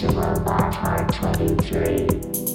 to Robot Heart 23.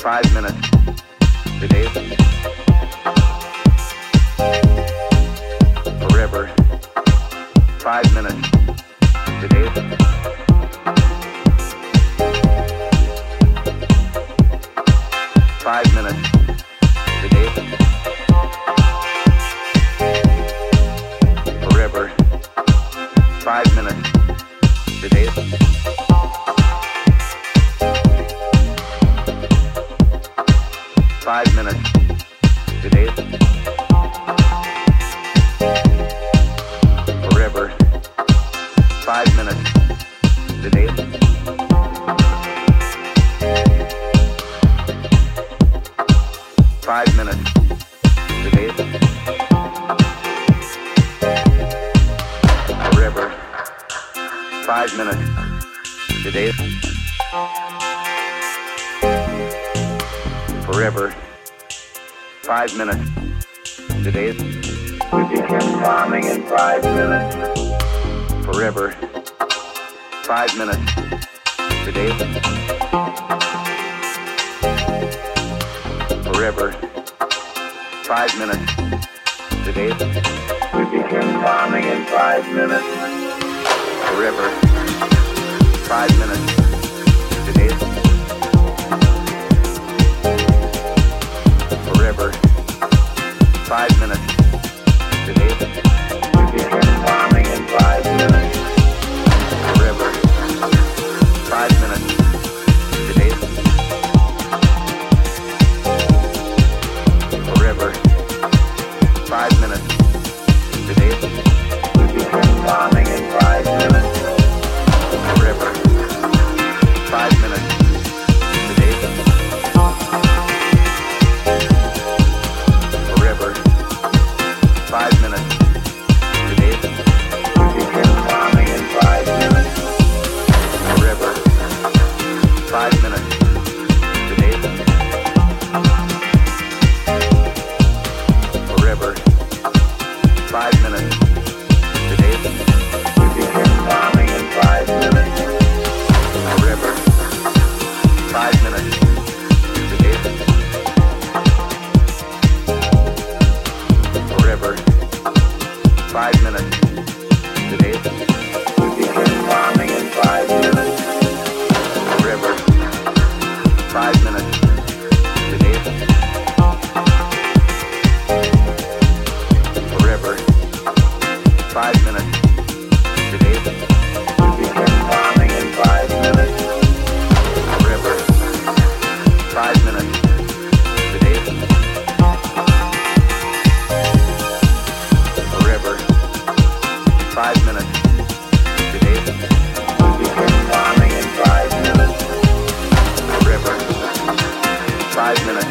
five minutes. five minutes.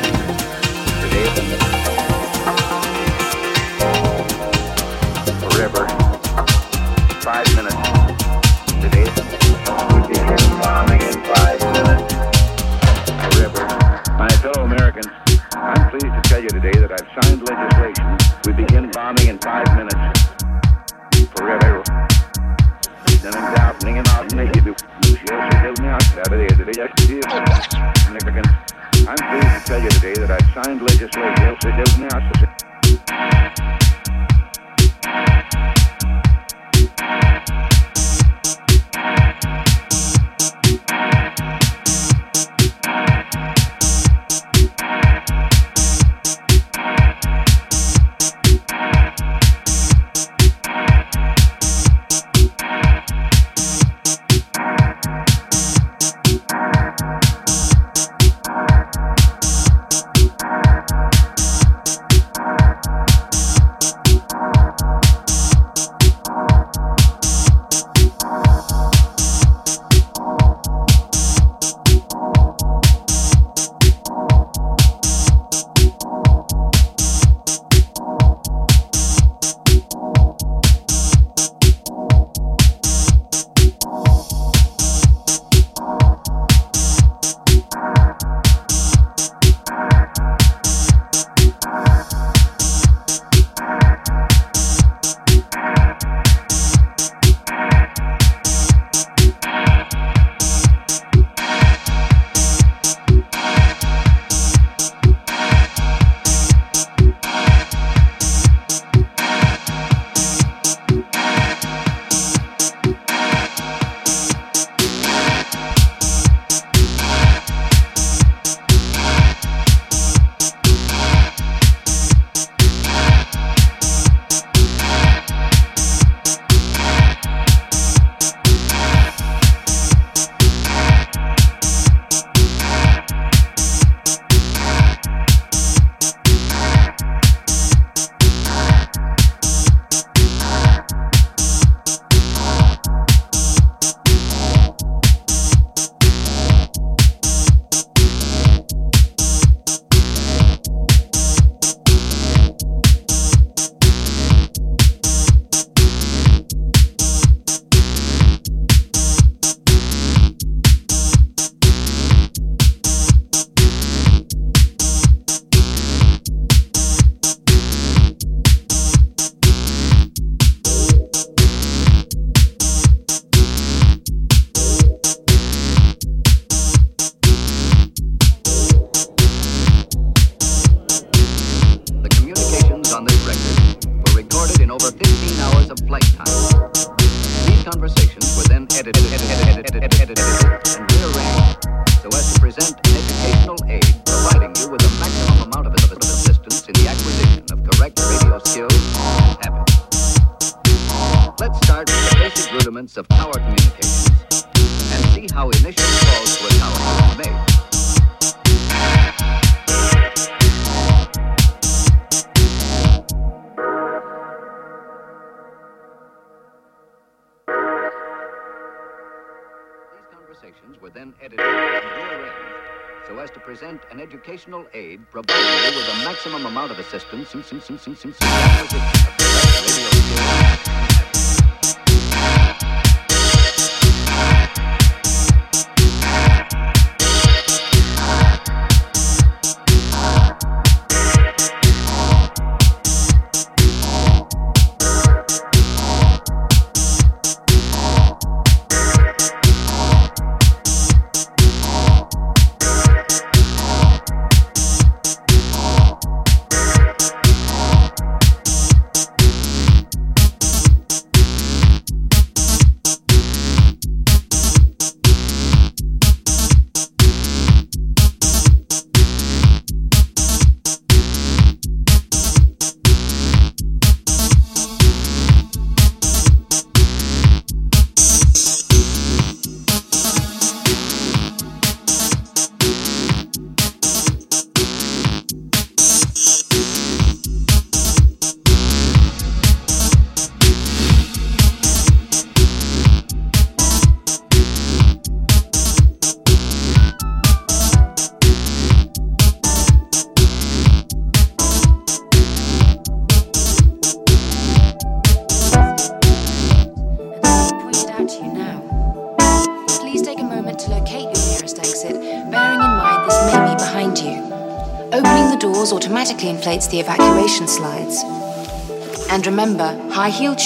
Direct radio skills and habits. Let's start with the basic rudiments of power communications and see how initial calls were a made. present an educational aid provided with a maximum amount of assistance.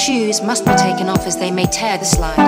shoes must be taken off as they may tear the slime.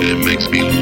It makes me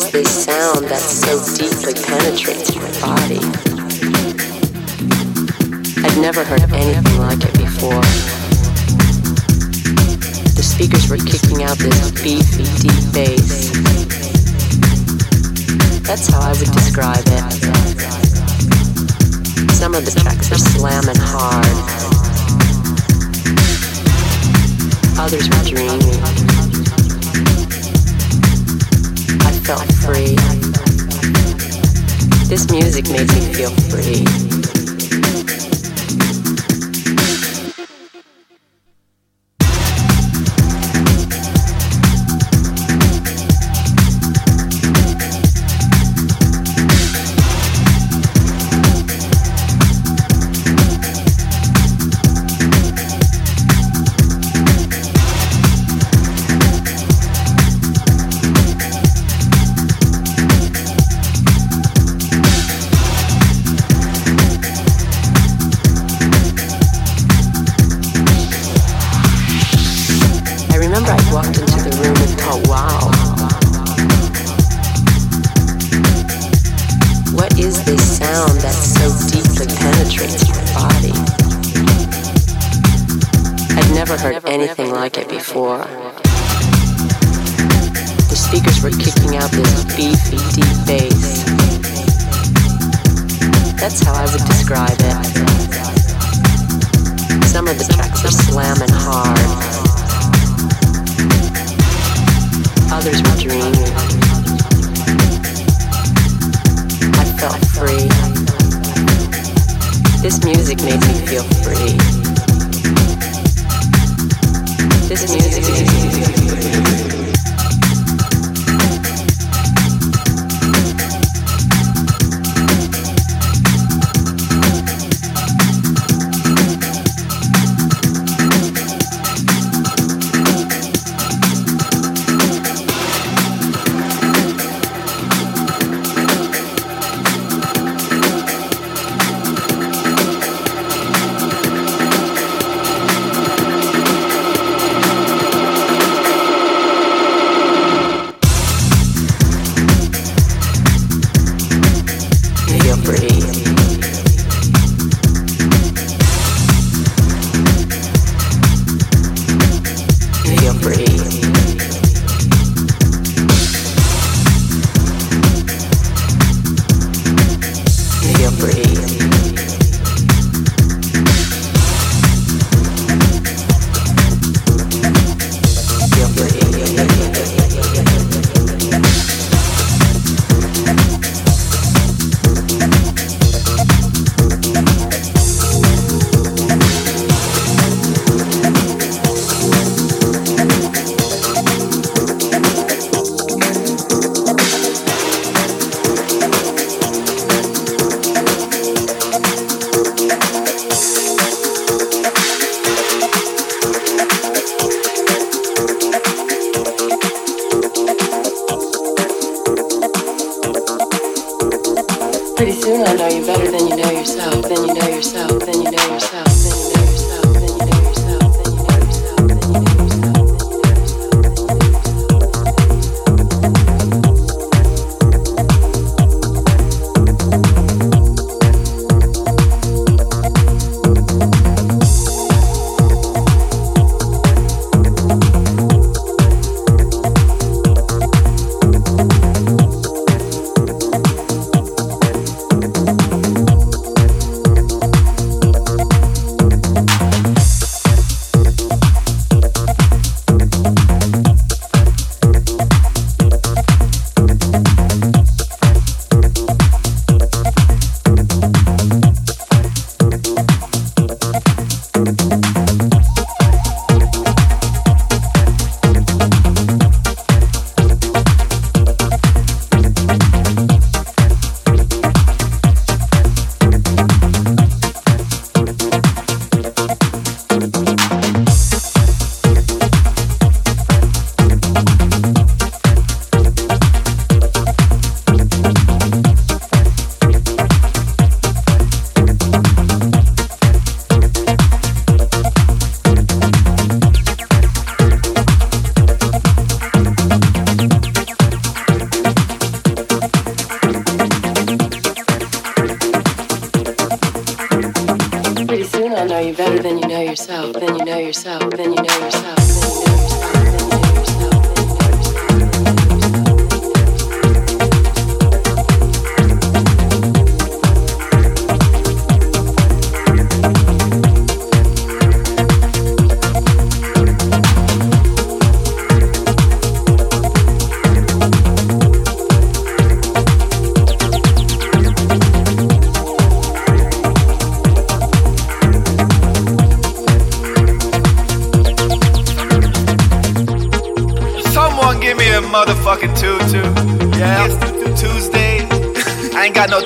is this sound that so deeply penetrates my body? I'd never heard anything like it before. The speakers were kicking out this beefy, deep bass. That's how I would describe it. Some of the tracks are slamming hard. Others were dreamy. felt free. This music made me feel free.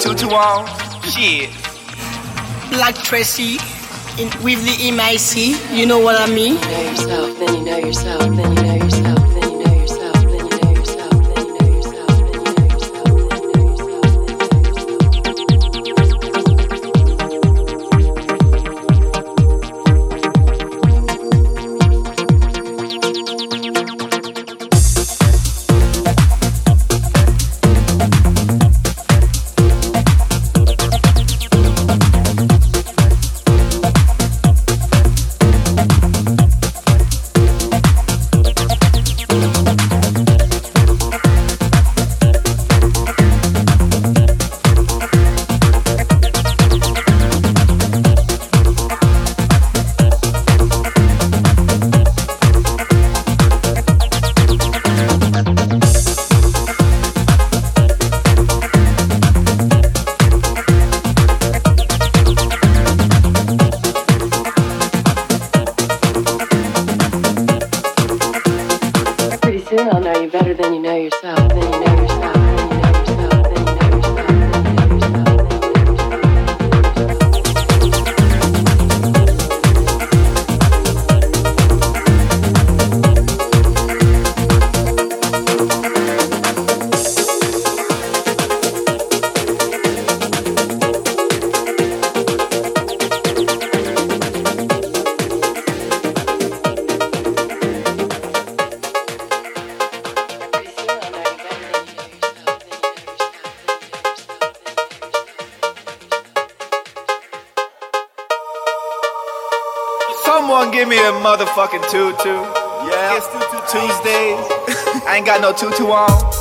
two to one. Shit. Black Tracy in, with the MIC. You know what I mean? You know yourself, then you know yourself, then you know yourself. tutu. Yeah. It's tutu Tuesdays. I ain't got no tutu on.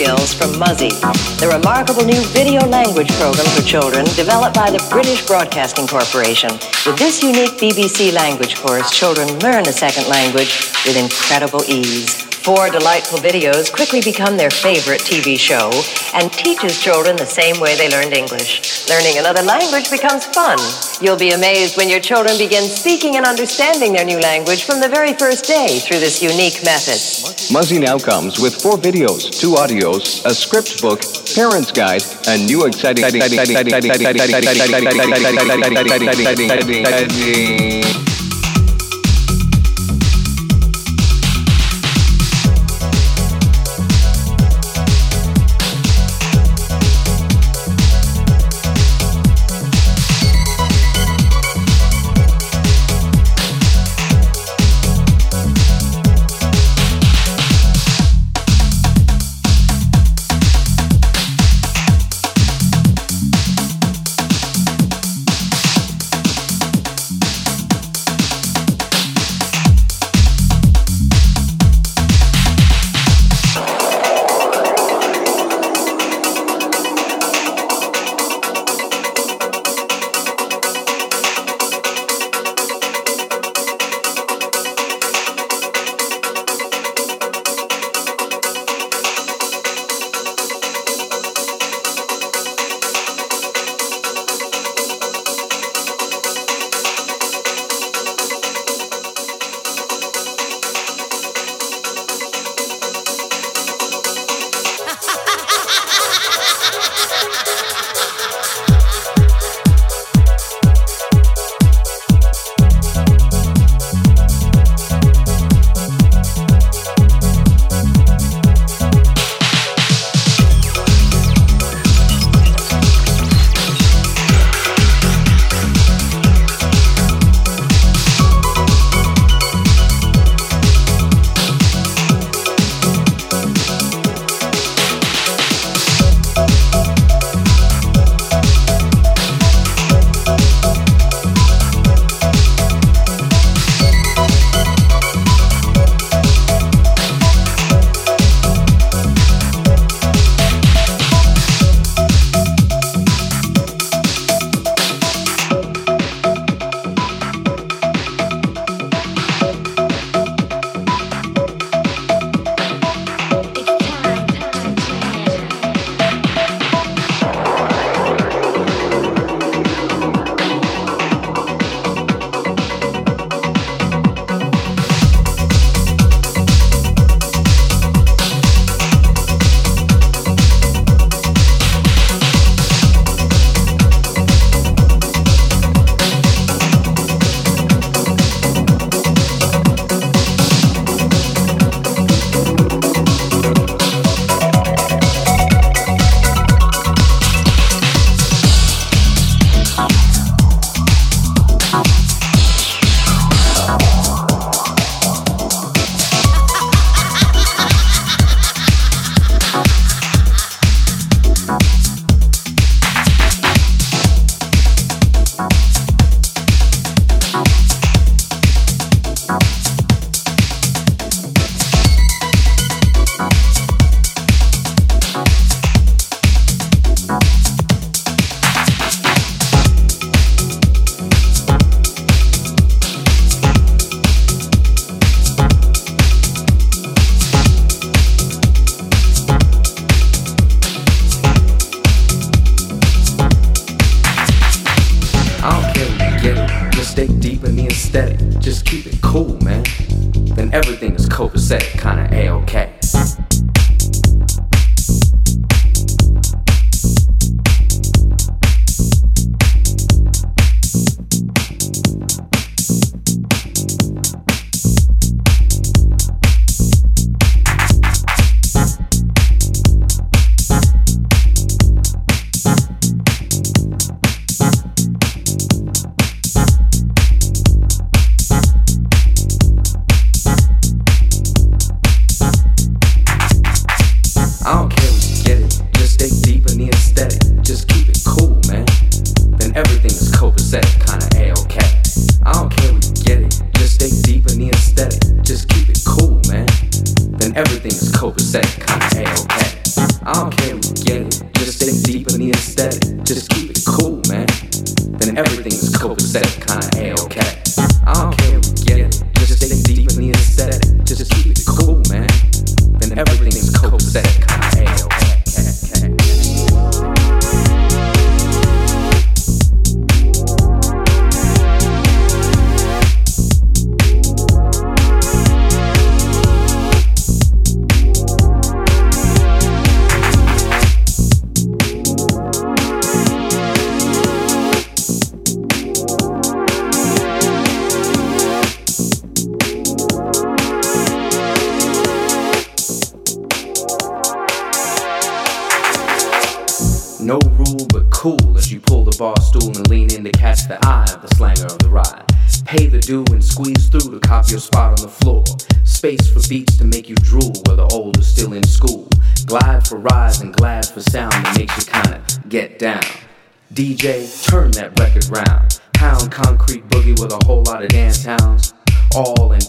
Skills from Muzzy, the remarkable new video language program for children developed by the British Broadcasting Corporation. With this unique BBC language course, children learn a second language with incredible ease. Four delightful videos quickly become their favorite TV show and teaches children the same way they learned English. Learning another language becomes fun. You'll be amazed when your children begin speaking and understanding their new language from the very first day through this unique method. Muzzy now comes with four videos, two audios, a script book, parents' guide, and new exciting.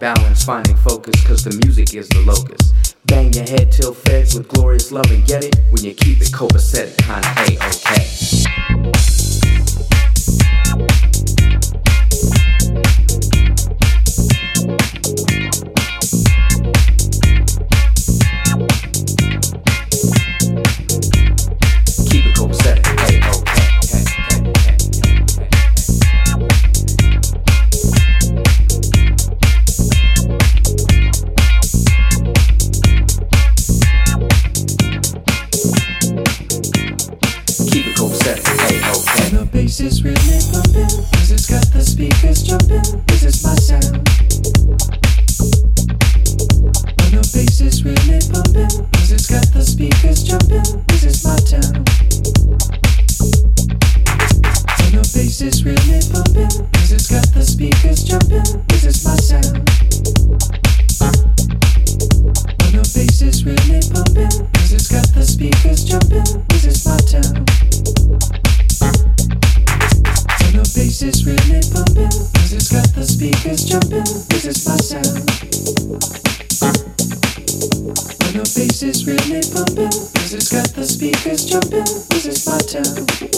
balance, finding focus, cause the music is the locus. Bang your head till fed with glorious love and get it when you keep it copacetic, kinda A-OK. When the bass is really pumping, music's got the speakers jumping. This is my town.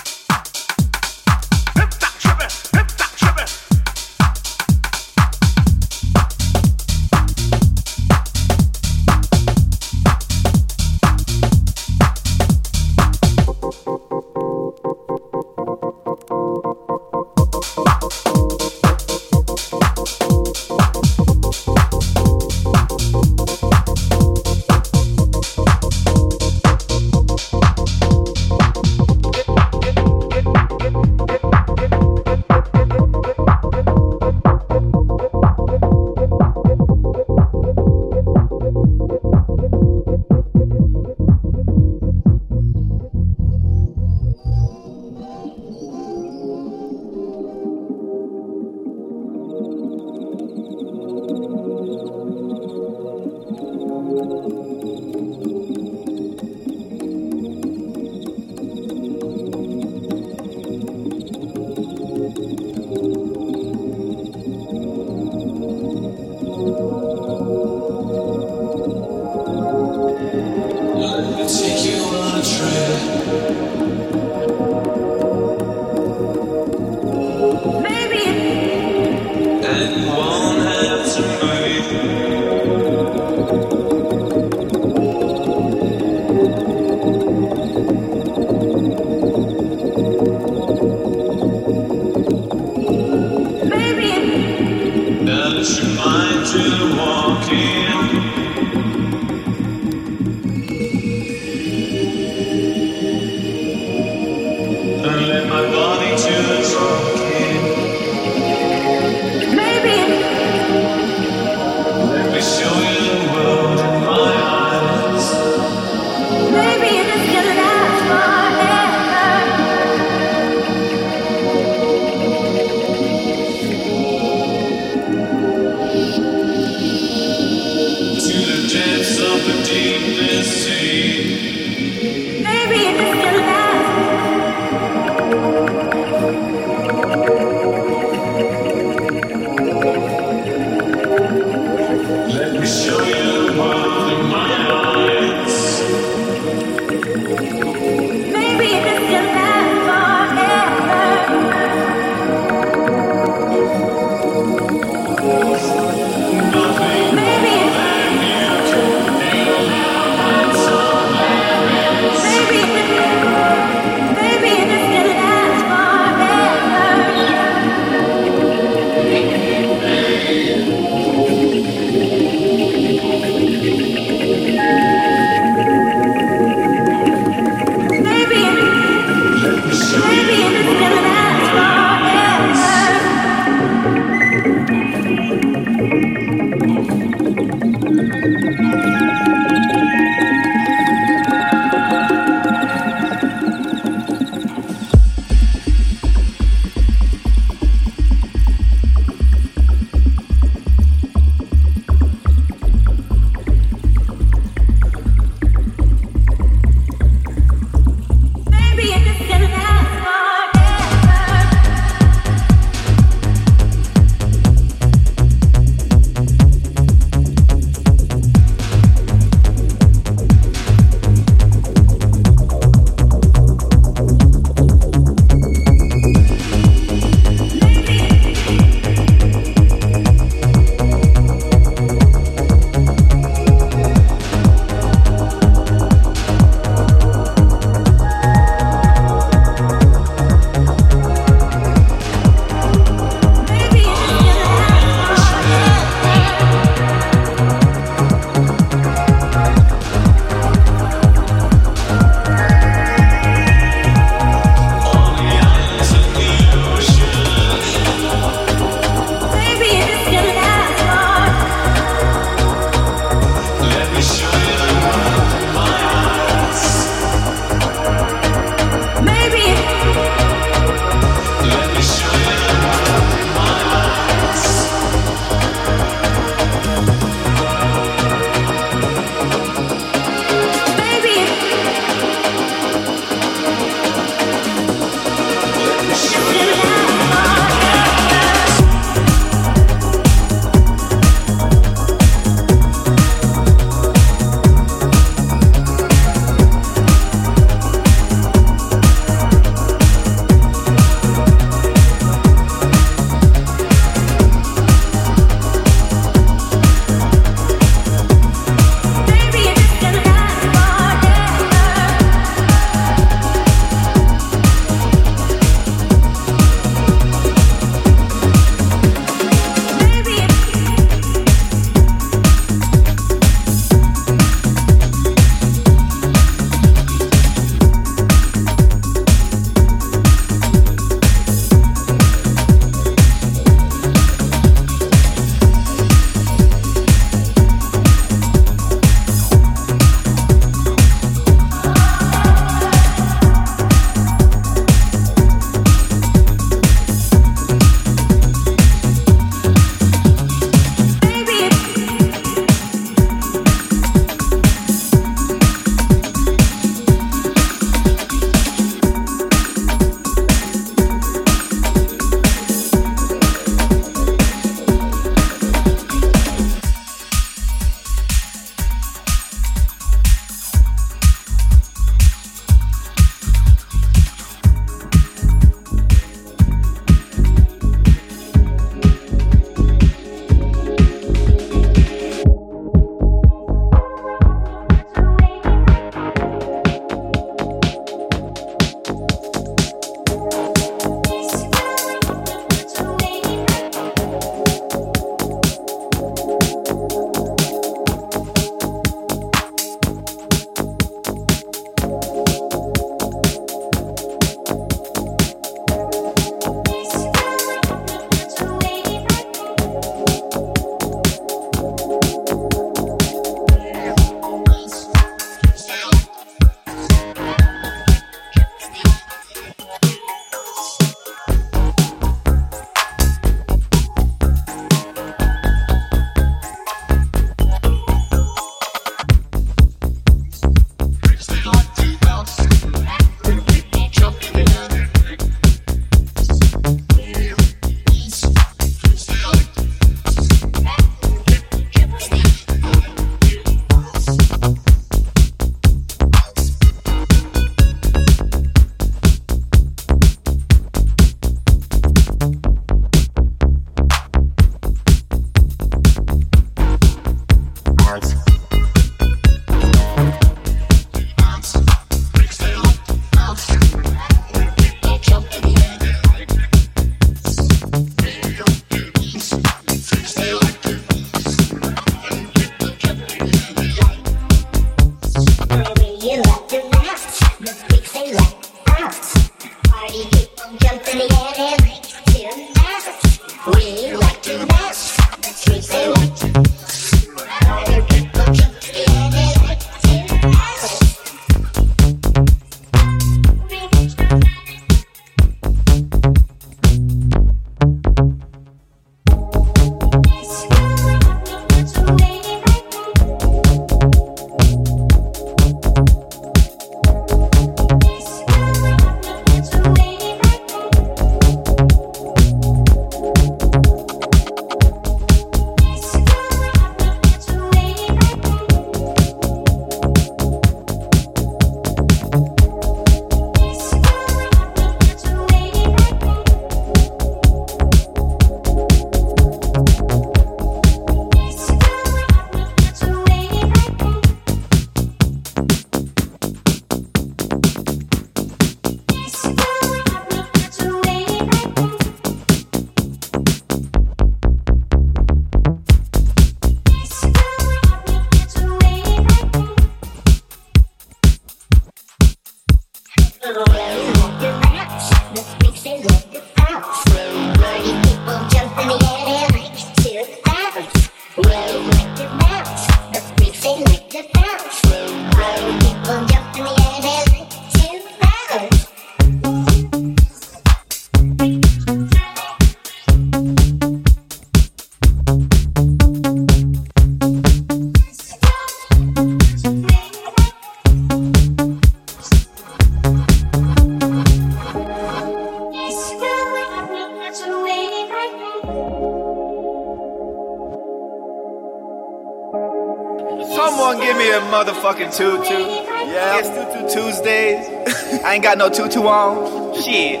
Ain't got no. Shit.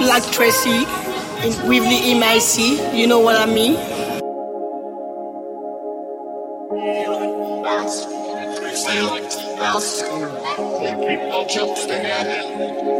Black Tracy in, with the MIC, you know what I mean? People jump in the air.